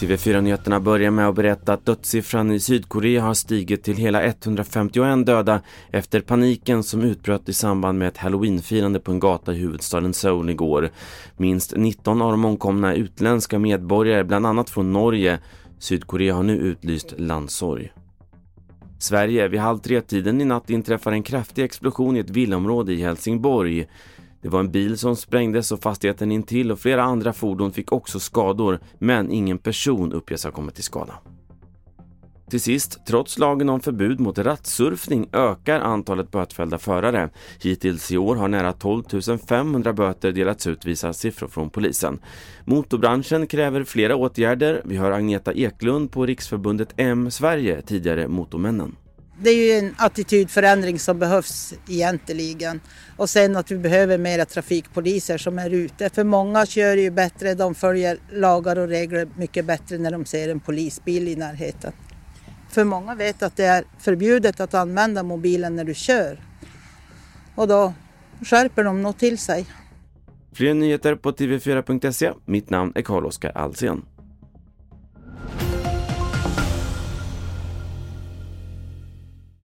TV4-nyheterna börjar med att berätta att dödssiffran i Sydkorea har stigit till hela 151 döda efter paniken som utbröt i samband med ett halloweenfirande på en gata i huvudstaden Seoul igår. Minst 19 av de omkomna är utländska medborgare, bland annat från Norge. Sydkorea har nu utlyst landsorg. Sverige, vid halv tre-tiden i natt inträffar en kraftig explosion i ett villaområde i Helsingborg. Det var en bil som sprängdes och fastigheten intill och flera andra fordon fick också skador, men ingen person uppges ha kommit till skada. Till sist, trots lagen om förbud mot rattsurfning ökar antalet bötfällda förare. Hittills i år har nära 12 500 böter delats ut visar siffror från polisen. Motorbranschen kräver flera åtgärder. Vi hör Agneta Eklund på Riksförbundet M Sverige, tidigare Motormännen. Det är ju en attitydförändring som behövs egentligen. Och sen att vi behöver mera trafikpoliser som är ute. För många kör ju bättre, de följer lagar och regler mycket bättre när de ser en polisbil i närheten. För många vet att det är förbjudet att använda mobilen när du kör. Och då skärper de nog till sig. Fler nyheter på tv4.se. Mitt namn är Carl-Oskar Alsen.